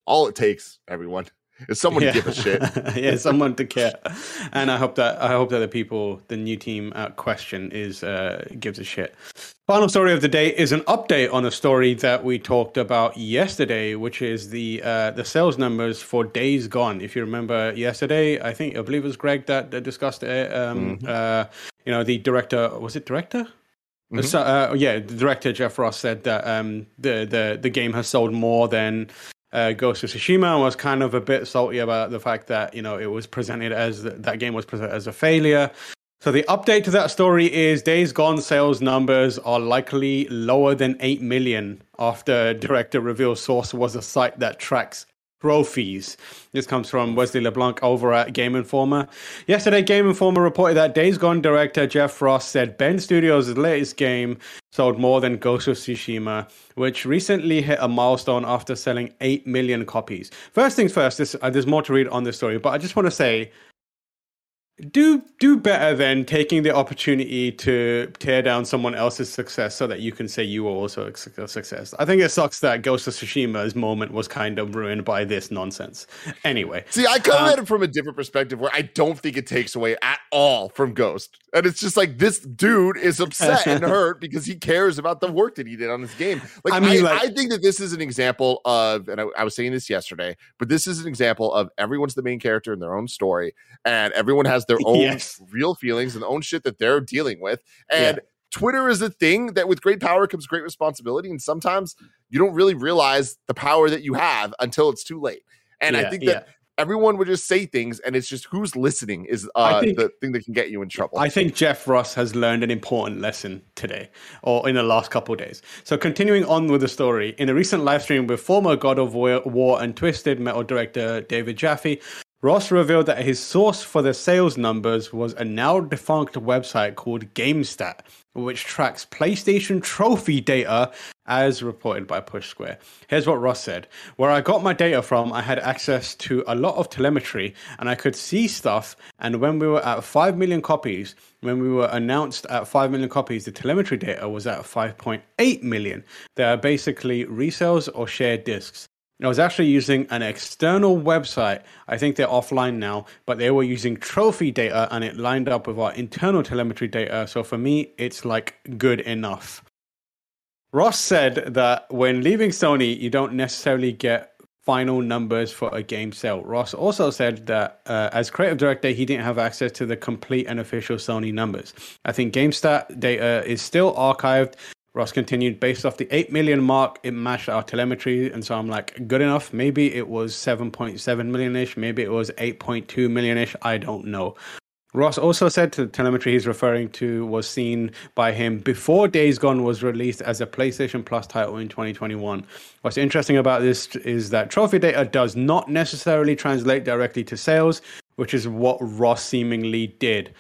all it takes, everyone, is someone yeah. to give a shit. yeah, someone to care. And I hope that I hope that the people, the new team at Question, is uh, gives a shit. Final story of the day is an update on a story that we talked about yesterday, which is the uh, the sales numbers for Days Gone. If you remember yesterday, I think I believe it was Greg that, that discussed it. Um, mm-hmm. uh, you know, the director was it director? Mm-hmm. So, uh, yeah, the director Jeff Ross said that um, the the the game has sold more than uh, Ghost of Tsushima was kind of a bit salty about the fact that you know it was presented as that game was presented as a failure. So the update to that story is Days Gone sales numbers are likely lower than 8 million after director reveals source was a site that tracks trophies. This comes from Wesley LeBlanc over at Game Informer. Yesterday, Game Informer reported that Days Gone director Jeff Ross said Bend Studios' latest game sold more than Ghost of Tsushima, which recently hit a milestone after selling 8 million copies. First things first, this, uh, there's more to read on this story, but I just want to say do do better than taking the opportunity to tear down someone else's success so that you can say you were also a success. I think it sucks that Ghost of Tsushima's moment was kind of ruined by this nonsense. Anyway, see, I come um, at it from a different perspective where I don't think it takes away at all from Ghost, and it's just like this dude is upset and hurt because he cares about the work that he did on his game. Like, I mean, I, like, I think that this is an example of, and I, I was saying this yesterday, but this is an example of everyone's the main character in their own story, and everyone has their own yes. real feelings and the own shit that they're dealing with. And yeah. Twitter is a thing that with great power comes great responsibility. And sometimes you don't really realize the power that you have until it's too late. And yeah, I think that yeah. everyone would just say things, and it's just who's listening is uh, think, the thing that can get you in trouble. I think Jeff Ross has learned an important lesson today or in the last couple of days. So, continuing on with the story, in a recent live stream with former God of War and Twisted Metal director David Jaffe, Ross revealed that his source for the sales numbers was a now defunct website called GameStat, which tracks PlayStation trophy data as reported by Push Square. Here's what Ross said Where I got my data from, I had access to a lot of telemetry and I could see stuff. And when we were at 5 million copies, when we were announced at 5 million copies, the telemetry data was at 5.8 million. They are basically resales or shared discs. I was actually using an external website. I think they're offline now, but they were using trophy data and it lined up with our internal telemetry data. So for me, it's like good enough. Ross said that when leaving Sony, you don't necessarily get final numbers for a game sale. Ross also said that uh, as creative director, he didn't have access to the complete and official Sony numbers. I think GameStat data is still archived Ross continued, based off the 8 million mark, it matched our telemetry. And so I'm like, good enough. Maybe it was 7.7 million ish. Maybe it was 8.2 million ish. I don't know. Ross also said the telemetry he's referring to was seen by him before Days Gone was released as a PlayStation Plus title in 2021. What's interesting about this is that trophy data does not necessarily translate directly to sales, which is what Ross seemingly did.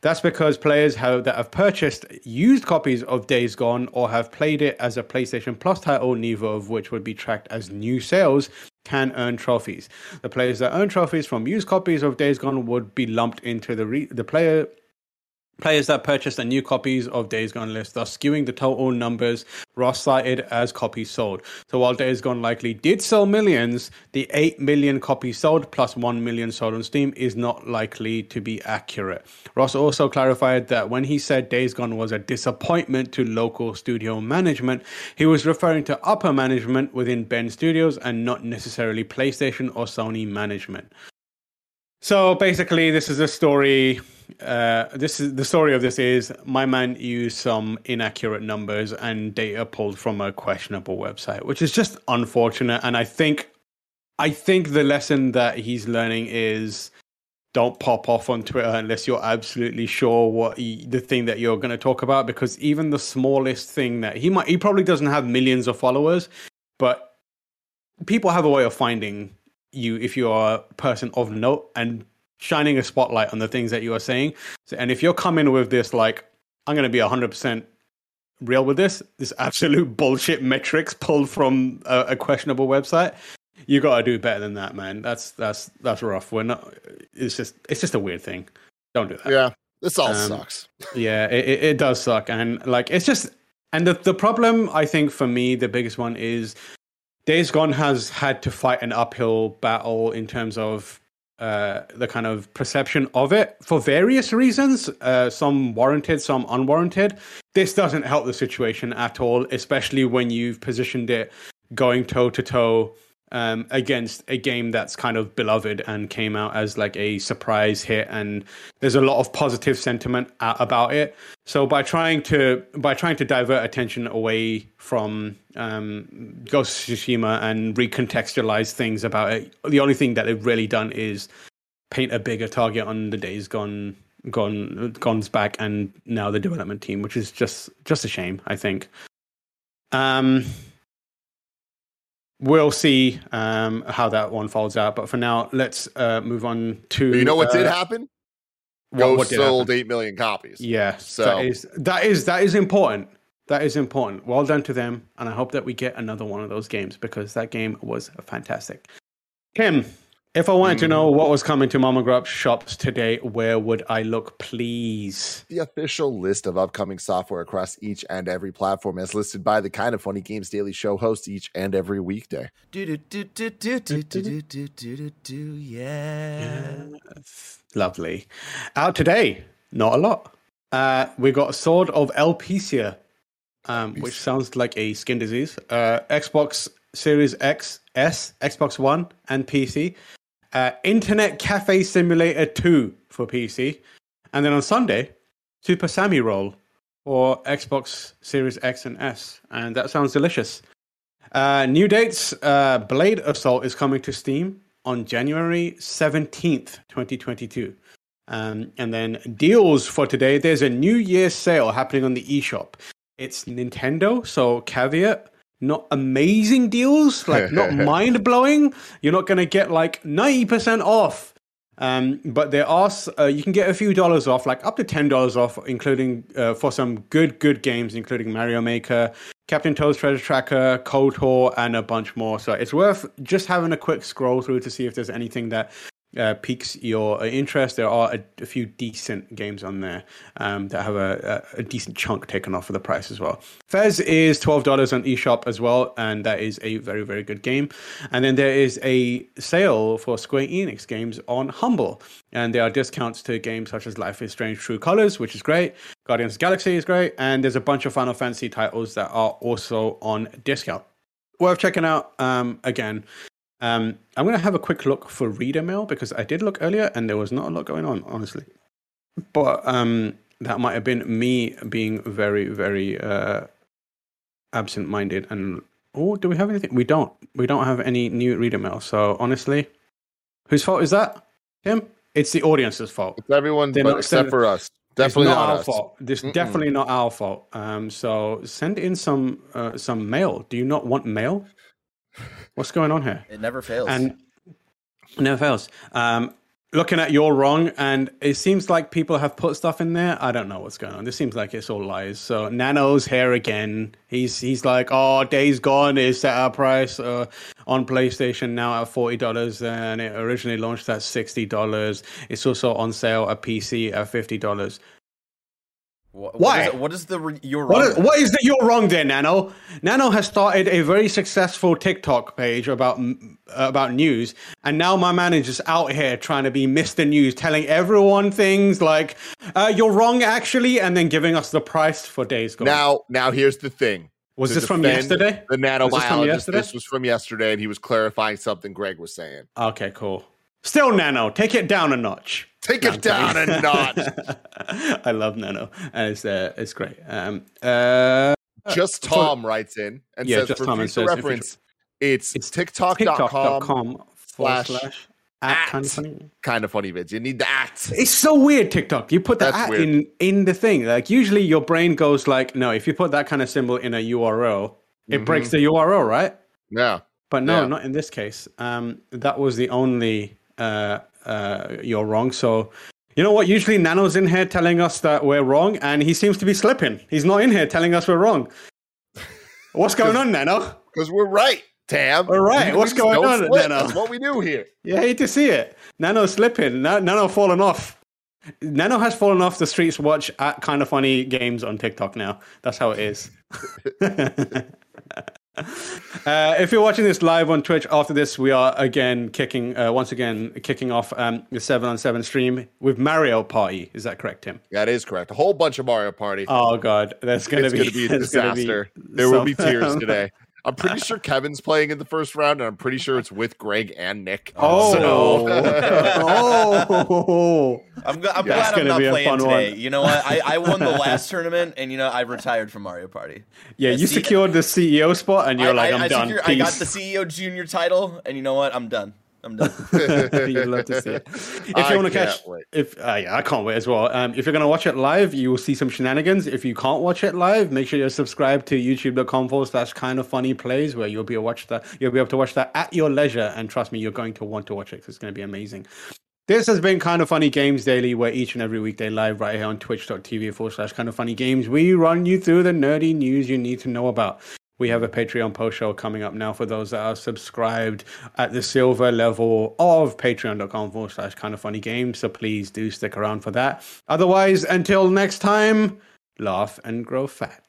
That's because players have, that have purchased used copies of Days Gone or have played it as a PlayStation Plus title, neither of which would be tracked as new sales, can earn trophies. The players that earn trophies from used copies of Days Gone would be lumped into the re- the player Players that purchased a new copies of Days Gone list, thus skewing the total numbers Ross cited as copies sold. So while Days Gone likely did sell millions, the 8 million copies sold plus 1 million sold on Steam is not likely to be accurate. Ross also clarified that when he said Days Gone was a disappointment to local studio management, he was referring to upper management within Bend Studios and not necessarily PlayStation or Sony management. So basically, this is a story uh, this is the story of this is my man used some inaccurate numbers and data pulled from a questionable website, which is just unfortunate. And I think, I think the lesson that he's learning is don't pop off on Twitter unless you're absolutely sure what he, the thing that you're going to talk about, because even the smallest thing that he might, he probably doesn't have millions of followers, but people have a way of finding you if you are a person of note and shining a spotlight on the things that you are saying. So, and if you're coming with this, like, I'm going to be 100% real with this, this absolute bullshit metrics pulled from a, a questionable website, you got to do better than that, man. That's that's that's rough. We're not. It's just it's just a weird thing. Don't do that. Yeah, this all Um, sucks. Yeah, it, it, it does suck, and like it's just and the the problem I think for me the biggest one is Days Gone has had to fight an uphill battle in terms of uh, the kind of perception of it for various reasons, uh, some warranted, some unwarranted. This doesn't help the situation at all, especially when you've positioned it going toe to toe um, against a game that's kind of beloved and came out as like a surprise hit, and there's a lot of positive sentiment about it. So by trying to by trying to divert attention away from um, Ghost of Tsushima and recontextualize things about it, the only thing that they've really done is paint a bigger target on the days gone gone gone's back and now the development team, which is just just a shame, I think. Um we'll see um how that one folds out, but for now let's uh move on to you know what did uh, happen? what- Ghost did sold happen? eight million copies. Yeah, So- that is that is that is important. That is important. Well done to them, and I hope that we get another one of those games because that game was fantastic. Kim, if I wanted to know what was coming to Mama Grub's shops today, where would I look, please? The official list of upcoming software across each and every platform as listed by the Kind of Funny Games Daily Show host each and every weekday. Do do do do do do do do do do do do yeah. Lovely. Out today, not a lot. Uh, we got a Sword of Elpisia, um, which sounds like a skin disease. Uh, Xbox Series X, S, Xbox One, and PC. Uh, Internet Cafe Simulator 2 for PC. And then on Sunday, Super Sami Roll for Xbox Series X and S. And that sounds delicious. Uh, new dates uh, Blade Assault is coming to Steam on January 17th, 2022. Um, and then deals for today there's a New Year's sale happening on the eShop. It's Nintendo, so caveat. Not amazing deals, like not mind blowing. You're not going to get like 90% off. Um, but there are, uh, you can get a few dollars off, like up to $10 off, including uh, for some good, good games, including Mario Maker, Captain Toad's Treasure Tracker, KOTOR, and a bunch more. So it's worth just having a quick scroll through to see if there's anything that uh, piques your uh, interest. There are a, a few decent games on there um, that have a, a, decent chunk taken off of the price as well. Fez is twelve dollars on eShop as well, and that is a very very good game. And then there is a sale for Square Enix games on Humble, and there are discounts to games such as Life is Strange: True Colors, which is great. Guardians of Galaxy is great, and there's a bunch of Final Fantasy titles that are also on discount. Worth checking out. Um, again, um, I'm going to have a quick look for reader mail because I did look earlier and there was not a lot going on, honestly. But um, that might have been me being very, very uh, absent-minded. And oh, do we have anything? We don't. We don't have any new reader mail. So honestly, whose fault is that? Tim? It's the audience's fault. It's everyone They're but except for us. Definitely not, not, our us. fault. This Mm-mm. definitely not our fault. Um, so send in some uh, some mail. Do you not want mail? What's going on here? It never fails. and never fails. Um, looking at you're wrong, and it seems like people have put stuff in there. I don't know what's going on. This seems like it's all lies. So Nano's here again. He's he's like, oh, Days Gone is set our price uh, on PlayStation now at forty dollars, and it originally launched at sixty dollars. It's also on sale at PC at fifty dollars. What, Why? What is, what is the re- you're What wrong? is, what is that you're wrong there, Nano? Nano has started a very successful TikTok page about about news, and now my manager's out here trying to be Mr. News, telling everyone things like uh, "you're wrong, actually," and then giving us the price for Days Gone. Now, now here's the thing. was this from yesterday? The Was this from yesterday? This was from yesterday, and he was clarifying something Greg was saying. Okay, cool. Still, Nano, take it down a notch. Take it down a notch. I love Nano, and it's uh, it's great. Um, uh, Just Tom writes in and Yeah, says for Tom future reference, it's, It's TikTok.com TikTok.com slash slash at at. kind of funny. kind of funny vids. You need the at. It's so weird, TikTok. You put that at in in the thing. Like usually, your brain goes like, no. If you put that kind of symbol in a URL, it Mhm. breaks the URL, right? Yeah. But no, Yeah. not in this case. Um, that was the only uh, uh, you're wrong. So. You know what? Usually Nano's in here telling us that we're wrong, and he seems to be slipping. He's not in here telling us we're wrong. What's going on, Nano? Because we're right, Tam. We're. We- we What's going on, slip. Nano? That's what we do here. You hate to see it. Nano slipping. Nano falling off. Nano has fallen off the streets watch at kind of funny games on TikTok now. That's how it is. Uh, if you're watching this live on Twitch after this, we are again kicking, uh, once again, kicking off um, the 7 on 7 stream with Mario Party. Is that correct, Tim? That is correct. A whole bunch of Mario Party. Oh, God. That's going to it's be, going to be a gonna be disaster. there will be tears today. I'm pretty sure Kevin's playing in the first round, and I'm pretty sure it's with Greg and Nick. Oh, So- oh, I'm, gl- I'm Yeah, glad I'm gonna not be a playing fun today. one. You know what? I, I won the last tournament, and you know I retired from Mario Party. yeah. I You see- secured the CEO spot, and you're I, like, I, I'm I, done. secure- I got the CEO Junior title, and you know what? I'm done. I'm done. You'd love to see it. If I you want to catch, wait. if uh, yeah, I can't wait as well. Um, if you're gonna watch it live, you will see some shenanigans. If you can't watch it live, make sure you're subscribed to YouTube.com forward slash kind of funny plays, where you'll be able to watch that. You'll be able to watch that at your leisure, and trust me, you're going to want to watch it 'cause it's going to be amazing. This has been Kind of Funny Games Daily, where each and every weekday live right here on twitch.tv forward slash kind of funny games, we run you through the nerdy news you need to know about. We have a Patreon post show coming up now for those that are subscribed at the silver level of patreon.com forward slash kind of funny games. So please do stick around for that. Otherwise, until next time, laugh and grow fat.